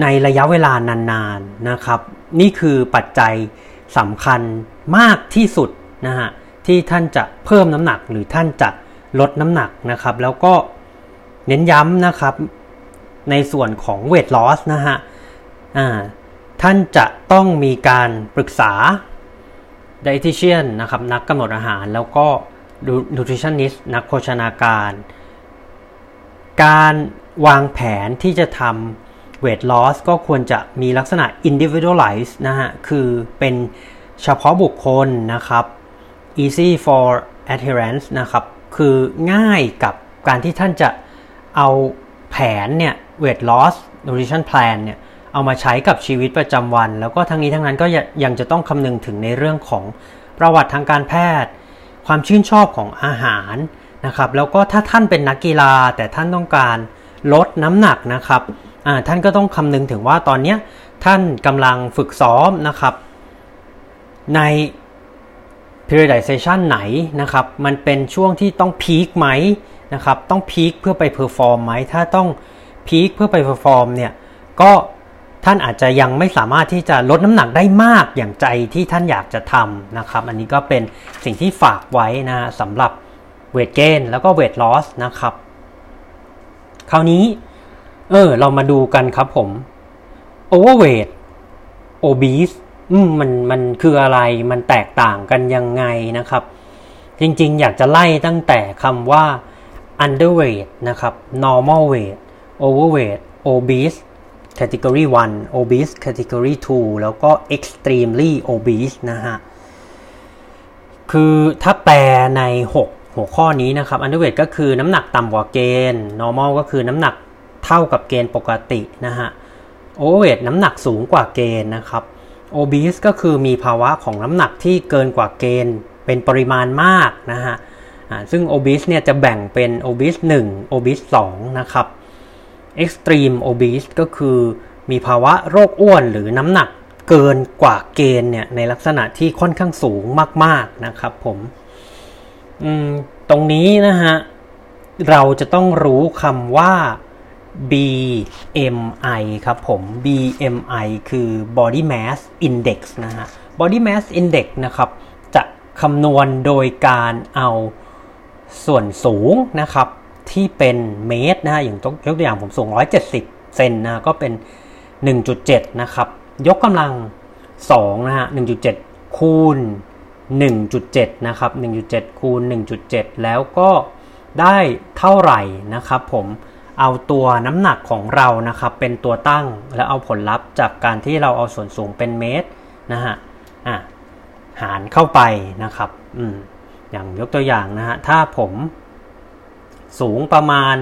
ในระยะเวลานานๆนนะครับ นี่คือปัจจัยสำคัญมากที่สุด นะฮะที่ท่านจะเพิ่มน้ำหนักหรือท่านจะลดน้ำหนักนะครับ แล้วก็เน้นย้ำนะครับ ในส่วนของเวทลอสนะฮะท่านจะต้องมีการปรึกษา dietitian นะครับนักกำหนดอาหารแล้วก็ nutritionist นักโภชนาการ การวางแผนที่จะทำ weight loss ก็ควรจะมีลักษณะ individualize นะฮะ คือเป็นเฉพาะบุคคลนะครับ easy for adherence นะครับ คือง่ายกับการที่ท่านจะเอาแผนเนี่ย weight loss nutrition plan เนี่ย เอามาใช้กับชีวิตประจำวัน แล้วก็ทั้งนี้ทั้งนั้นก็ยังจะต้องคำนึงถึงในเรื่องของประวัติทางการแพทย์ ความชื่นชอบของอาหารนะครับ แล้วก็ถ้าท่านเป็นนักกีฬาแต่ท่านต้องการลดน้ำหนักนะครับท่านก็ต้องคำนึงถึงว่าตอนนี้ท่านกำลังฝึกซ้อมนะครับ ใน periodization ไหนนะครับ มันเป็นช่วงที่ต้อง peak ไหมนะครับ ต้อง peak เพื่อไป perform ไหม ถ้าต้อง peak เพื่อไป perform เนี่ย ก็ท่านอาจจะยังไม่สามารถที่จะลดน้ำหนักได้มากอย่างใจที่ท่านอยากจะทำนะครับ อันนี้ก็เป็นสิ่งที่ฝากไว้นะสำหรับเวทเกนแล้วก็เวทลอสนะครับ คราวนี้ เออ เรามาดูกันครับผม overweight obese มมันมันคืออะไรมันแตกต่างกันยังไงนะครับ จริงๆ อยากจะไล่ตั้งแต่คำว่า underweight นะครับ normal weight overweight obese category 1 obese category 2 แล้วก็ extremely obese นะฮะ คือถ้าแปลใน 6 หัวข้อนี้นะครับ underweight ก็คือน้ำหนักต่ำกว่าเกณฑ์ normal ก็คือน้ำหนักเท่ากับเกณฑ์ปกตินะฮะ overweight น้ำหนักสูงกว่าเกณฑ์นะครับ obese ก็คือมีภาวะของน้ำหนักที่เกินกว่าเกณฑ์เป็นปริมาณมากนะฮะซึ่ง obese เนี่ยจะแบ่งเป็น obese 1 obese 2 นะครับ extreme obese ก็คือมีภาวะโรคอ้วนหรือน้ำหนักเกินกว่าเกณฑ์เนี่ยในลักษณะที่ค่อนข้างสูงมาก ๆ นะครับผมตรงนี้นะฮะ เราจะต้องรู้คำว่า BMI ครับผม BMI คือ Body Mass Index นะฮะ Body Mass Index นะครับ จะคำนวณโดยการเอาส่วนสูงนะครับ ที่เป็นเมตรนะฮะ อย่างยกตัวอย่างผมสูง 170 เซนนะ ก็เป็น 1.7 นะครับ ยกกำลัง 2 นะฮะ 1.7 คูณ 1.7 นะครับ 1.7 คูณ 1.7 แล้วก็ได้เท่าไหร่นะครับผม เอาตัวน้ำหนักของเรานะครับเป็นตัวตั้งแล้วเอาผลลัพธ์จากการที่เราเอาส่วนสูงเป็นเมตรนะฮะอะหารเข้าไปนะครับอืมอย่างยกตัวอย่างนะฮะถ้าผมสูงประมาณ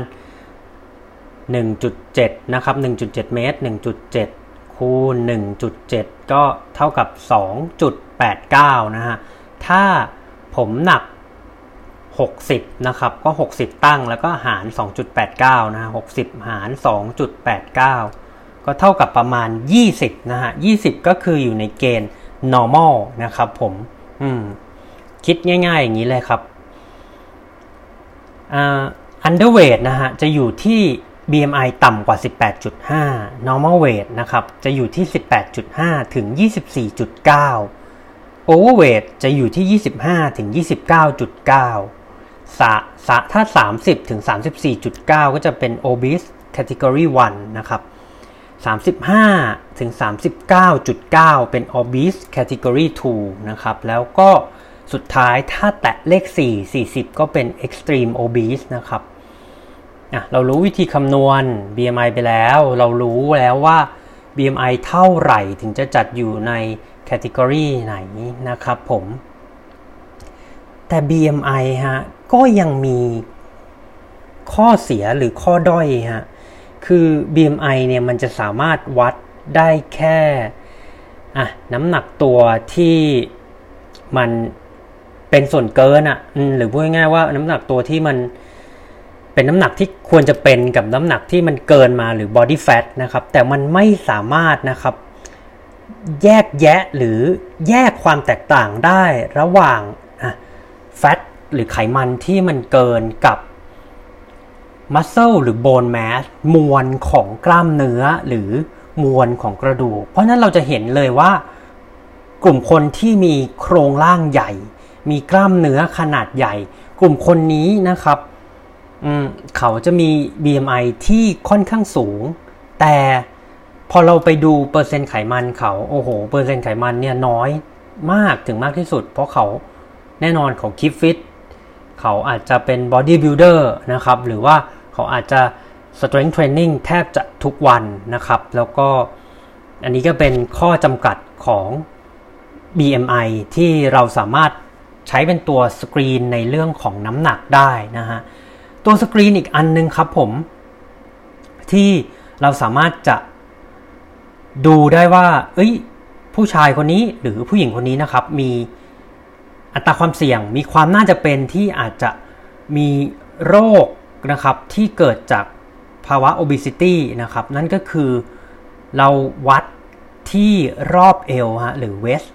1.7 นะครับ 1.7 เมตร 1.7 คูณ 1.7 ก็เท่ากับ 2.89 นะฮะ ถ้าผมหนัก 60 นะครับ ก็ 60 ตั้งแล้วก็หาร 2.89 นะฮะ60 หาร 2.89 ก็เท่ากับประมาณ 20 นะฮะ 20 ก็คืออยู่ในเกณฑ์ normal นะครับผม อืม คิดง่ายๆอย่างนี้เลยครับอ่า underweight นะฮะ จะอยู่ที่ BMI ต่ำกว่า 18.5 normal weight นะครับ จะอยู่ที่ 18.5 ถึง 24.9 overweight จะอยู่ที่ 25 ถึง 29.9 สะสะถ้า 30ถึง34.9 ก็จะเป็น obese category 1 นะครับ 35ถึง39.9 เป็น obese category 2 นะครับ แล้วก็สุดท้ายถ้าแตะเลข 4 40 ก็เป็น extreme obese นะครับเรารู้วิธีคำนวณ BMI ไปแล้ว เรารู้แล้วว่า BMI เท่าไหร่ถึงจะจัดอยู่ใน category ไหนนะครับผมแต่ BMI ฮะ ก็ยังมีข้อเสียหรือข้อด้อยฮะ คือ BMI เนี่ยมันจะสามารถวัดได้แค่อะน้ำหนักตัวที่มันเป็นส่วนเกินอะ่ะหรือพูดง่ายๆว่าน้ำหนักตัวที่มันเป็นน้ำหนักที่ควรจะเป็นกับน้ำหนักที่มันเกินมาหรือ body fat นะครับ แต่มันไม่สามารถนะครับ แยกแยะหรือแยกความแตกต่างได้ระหว่างอะ fat หรือไขมันที่มันเกินกับ muscle หรือ bone mass มวลของกล้ามเนื้อหรือมวลของกระดูก เพราะนั้นเราจะเห็นเลยว่ากลุ่มคนที่มีโครงร่างใหญ่ มีกล้ามเนื้อขนาดใหญ่ กลุ่มคนนี้นะครับเขาจะมี BMI ที่ค่อนข้างสูง แต่พอเราไปดูเปอร์เซ็นต์ไขมันเขาโอ้โห เปอร์เซ็นต์ไขมันเนี่ยน้อยมากถึงมากที่สุด เพราะเขาแน่นอนเขาคิดฟิต เขาอาจจะเป็นบอดี้บิ l เดอร์นะครับ หรือว่าเขาอาจจะ strength training แทบจะทุกวันนะครับ แล้วก็อันนี้ก็เป็นข้อจำกัดของ BMI ที่เราสามารถใช้เป็นตัวสกรีนในเรื่องของน้ำหนักได้นะฮะ ตัวสกรีนอีกอันนึงครับผม ที่เราสามารถจะดูได้ว่า เอ้ย ผู้ชายคนนี้หรือผู้หญิงคนนี้นะครับ มี อัตราความเสี่ยงมีความน่าจะเป็นที่อาจจะมีโรคนะครับที่เกิดจากภาวะ obesity นะครับนั่นก็คือเราวัดที่รอบเอวฮะหรือ waist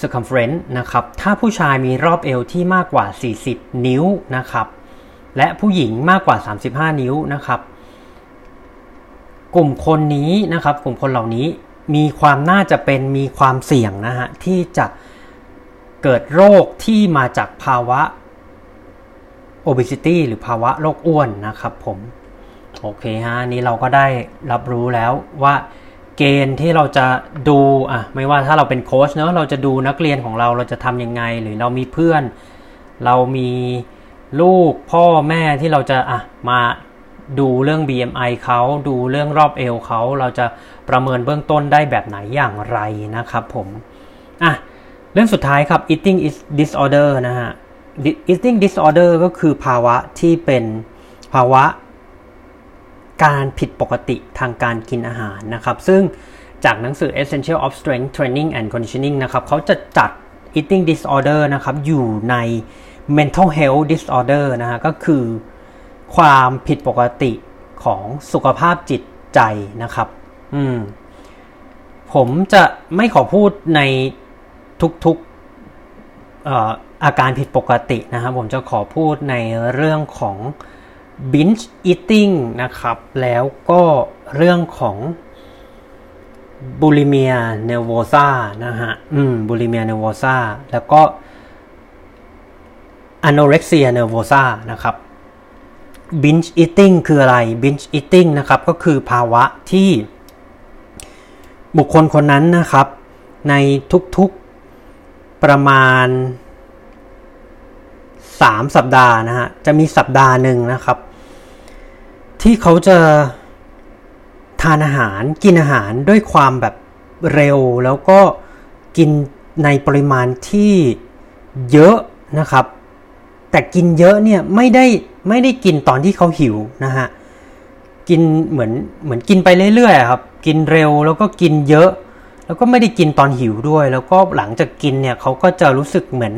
circumference นะครับถ้าผู้ชายมีรอบเอวที่มากกว่า 40 นิ้วนะครับและผู้หญิงมากกว่า 35 นิ้วนะครับกลุ่มคนนี้นะครับกลุ่มคนเหล่านี้มีความน่าจะเป็นมีความเสี่ยงนะฮะที่จะ เกิดโรคที่มาจากภาวะ obesity หรือภาวะโรคอ้วนนะครับผม โอเคฮะนี้เราก็ได้รับรู้แล้วว่าเกณฑ์ที่เราจะดูอะไม่ว่าถ้าเราเป็นโค้ชเนอะเราจะดูนักเรียนของเราเราจะทำยังไง หรือเรามีเพื่อน เรามีลูกพ่อแม่ที่เราจะอะมาดูเรื่อง BMI เขาดูเรื่องรอบเอวเขาเราจะประเมินเบื้องต้นได้แบบไหนอย่างไรนะครับผมอะ เรื่องสุดท้ายครับ eating is disorder นะฮะ eating disorder ก็คือภาวะที่เป็นภาวะการผิดปกติทางการกินอาหารนะครับ ซึ่งจากหนังสือ Essential of Strength Training and Conditioning นะครับเขาจะจัด eating disorder นะครับ อยู่ใน mental health disorder นะฮะ ก็คือความผิดปกติของสุขภาพจิตใจนะครับ อืม ผมจะไม่ขอพูดใน ทุกๆอาการผิดปกตินะครับผมจะขอพูดในเรื่องของ binge eating นะครับ แล้วก็เรื่องของ bulimia nervosa นะฮะ อืม bulimia nervosa แล้วก็ anorexia nervosa นะครับ binge eating คืออะไร binge eating นะครับ ก็คือภาวะที่บุคคลคนนั้นนะครับ ในทุกๆ ประมาณ 3 สัปดาห์นะฮะ จะมีสัปดาห์หนึ่งนะครับ ที่เขาจะทานอาหารกินอาหารด้วยความแบบเร็วแล้วก็กินในปริมาณที่เยอะนะครับ แต่กินเยอะเนี่ยไม่ได้ไม่ได้กินตอนที่เขาหิวนะฮะ กินเหมือนเหมือนกินไปเรื่อยๆครับ กินเร็วแล้วก็กินเยอะ แล้วก็ไม่ได้กินตอนหิวด้วย แล้วก็หลังจากกินเนี่ยเขาก็จะรู้สึกเหมือน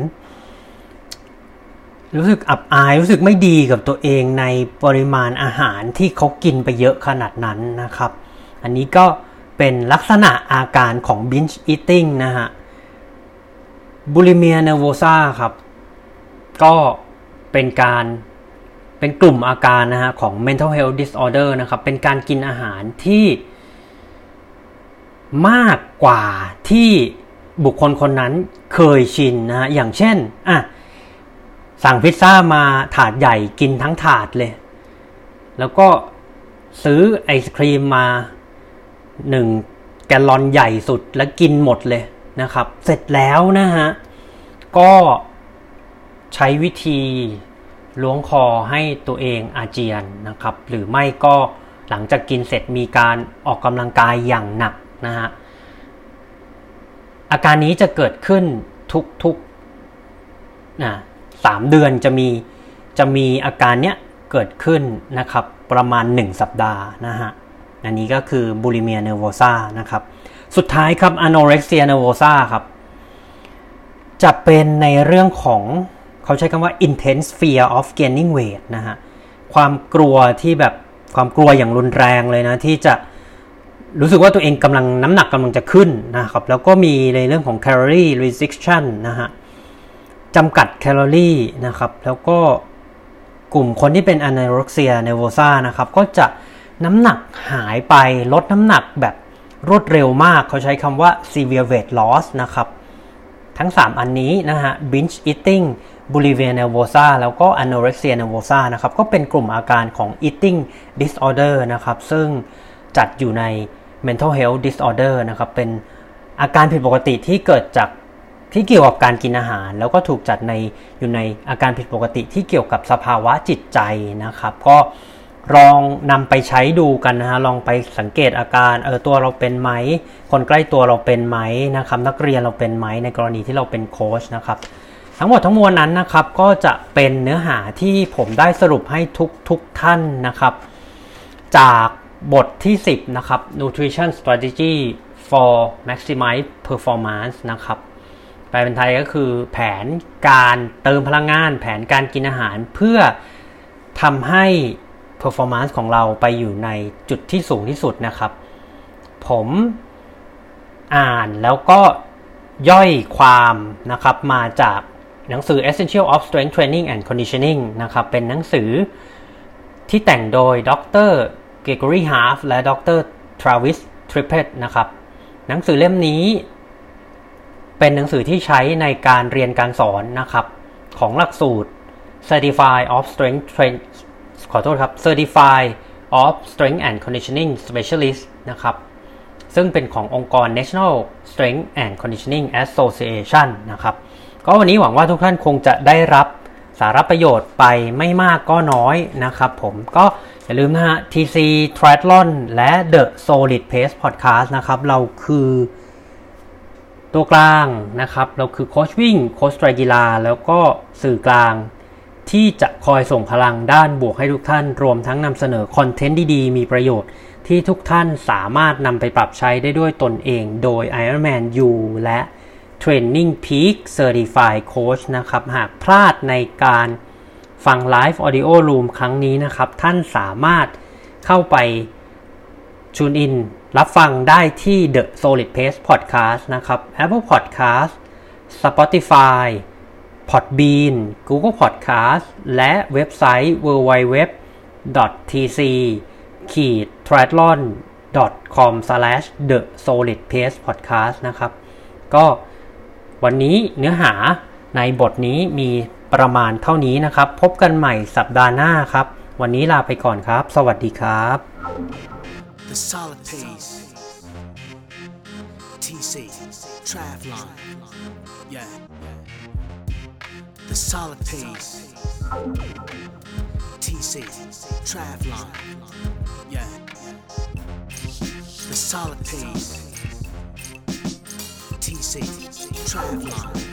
รู้สึกอับอายรู้สึกไม่ดีกับตัวเองในปริมาณอาหารที่เขากินไปเยอะขนาดนั้นนะครับ อันนี้ก็เป็นลักษณะอาการของ binge eating นะฮะ bulimia nervosa ครับ ก็เป็นการเป็นกลุ่มอาการนะฮะของ mental health disorder นะครับ เป็นการกินอาหารที่ มากกว่าที่บุคคลคนนั้นเคยชินนะฮะอย่างเช่นอะสั่งพิซซ่ามาถาดใหญ่กินทั้งถาดเลย แล้วก็ซื้อไอศครีมมาหนึ่งแกลลอนใหญ่สุดแล้วกินหมดเลยนะครับ เสร็จแล้วนะฮะ ก็ใช้วิธีล้วงคอให้ตัวเองอาเจียนนะครับ หรือไม่ก็หลังจากกินเสร็จมีการออกกำลังกายอย่างหนัก นะฮะอาการนี้จะเกิดขึ้นทุกๆนะสามเดือนจะมีจะมีอาการเนี้ยเกิดขึ้นนะครับประมาณ 1 สัปดาห์นะฮะอันนี้ก็คือ bulimia nervosa นะครับสุดท้ายครับ anorexia nervosa ครับจะเป็นในเรื่องของเขาใช้คำว่า intense fear of gaining weight นะฮะความกลัวที่แบบความกลัวอย่างรุนแรงเลยนะ ที่จะ รู้สึกว่าตัวเองกำลังน้ำหนักกำลังจะขึ้นนะครับแล้วก็มีในเรื่องของ calorie restriction นะฮะจำกัดแคลอรี่นะครับแล้วก็กลุ่มคนที่เป็น anorexia nervosa นะครับก็จะน้ำหนักหายไปลดน้ำหนักแบบรวดเร็วมาก เขาใช้คำว่า severe weight loss นะครับ ทั้ง 3 อันนี้นะฮะ binge eating bulimia nervosa แล้วก็ anorexia nervosa นะครับ ก็เป็นกลุ่มอาการของ eating disorder นะครับ ซึ่งจัดอยู่ใน mental health disorder นะครับ เป็นอาการผิดปกติที่เกิดจากที่เกี่ยวกับการกินอาหาร แล้วก็ถูกจัดในอยู่ในอาการผิดปกติที่เกี่ยวกับสภาวะจิตใจนะครับ ก็ลองนำไปใช้ดูกันนะฮะลองไปสังเกตอาการเออตัวเราเป็นไหม คนใกล้ตัวเราเป็นไหมนะครับ นักเรียนเราเป็นไหมในกรณีที่เราเป็นโค้ชนะครับ ทั้งหมดทั้งมวลนั้นนะครับก็จะเป็นเนื้อหาที่ผมได้สรุปให้ทุกทุกท่านนะครับ จาก บทที่ 10 นะครับ nutrition strategy for maximize performance นะครับ แปลเป็นไทยก็คือแผนการเติมพลังงาน แผนการกินอาหารเพื่อทำให้ performance ของเราไปอยู่ในจุดที่สูงที่สุดนะครับ ผมอ่านแล้วก็ย่อยความนะครับมาจากหนังสือ Essential of Strength Training and Conditioning นะครับ เป็นหนังสือที่แต่งโดยดร Gregory Half และดร Travis Trippett นะครับ หนังสือเล่มนี้ เป็นหนังสือที่ใช้ในการเรียนการสอนนะครับ ของหลักสูตร Certified of Strength Train ขอโทษครับ Certified of Strength and Conditioning Specialist นะครับ ซึ่งเป็นขององค์กร National Strength and Conditioning Association นะครับ ก็วันนี้หวังว่าทุกท่านคงจะได้รับสาระประโยชน์ไปไม่มากก็น้อยนะครับผมก็ อย่าลืมนะฮะ TC Triathlon และ The Solid Pace Podcast นะครับ เราคือตัวกลางนะครับ เราคือโค้ชวิ่ง โค้ชไตรกีฬา แล้วก็สื่อกลาง ที่จะคอยส่งพลังด้านบวกให้ทุกท่าน รวมทั้งนำเสนอคอนเทนต์ดีๆ มีประโยชน์ที่ทุกท่านสามารถนำไปปรับใช้ได้ด้วยตนเองโดย Ironman U และ Training Peak Certified Coach นะครับ หากพลาดในการ ฟัง Live Audio Room ครั้งนี้นะครับ ท่านสามารถเข้าไปชูนอินรับฟังได้ที่ The Solid Pace Podcast นะครับ Apple Podcast Spotify Podbean Google Podcast และเว็บไซต์ www tc ขีด triathlon com slash the solid pace podcast นะครับ ก็วันนี้เนื้อหาในบทนี้มี ประมาณเท่านี้นะครับ พบกันใหม่สัปดาห์หน้าครับ วันนี้ลาไปก่อนครับ สวัสดีครับ The solid pace. TC. Travlon. Yeah. The solid pace. TC. Travlon. Yeah. The solid pace. TC. Travlon.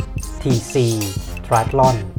tc triathlon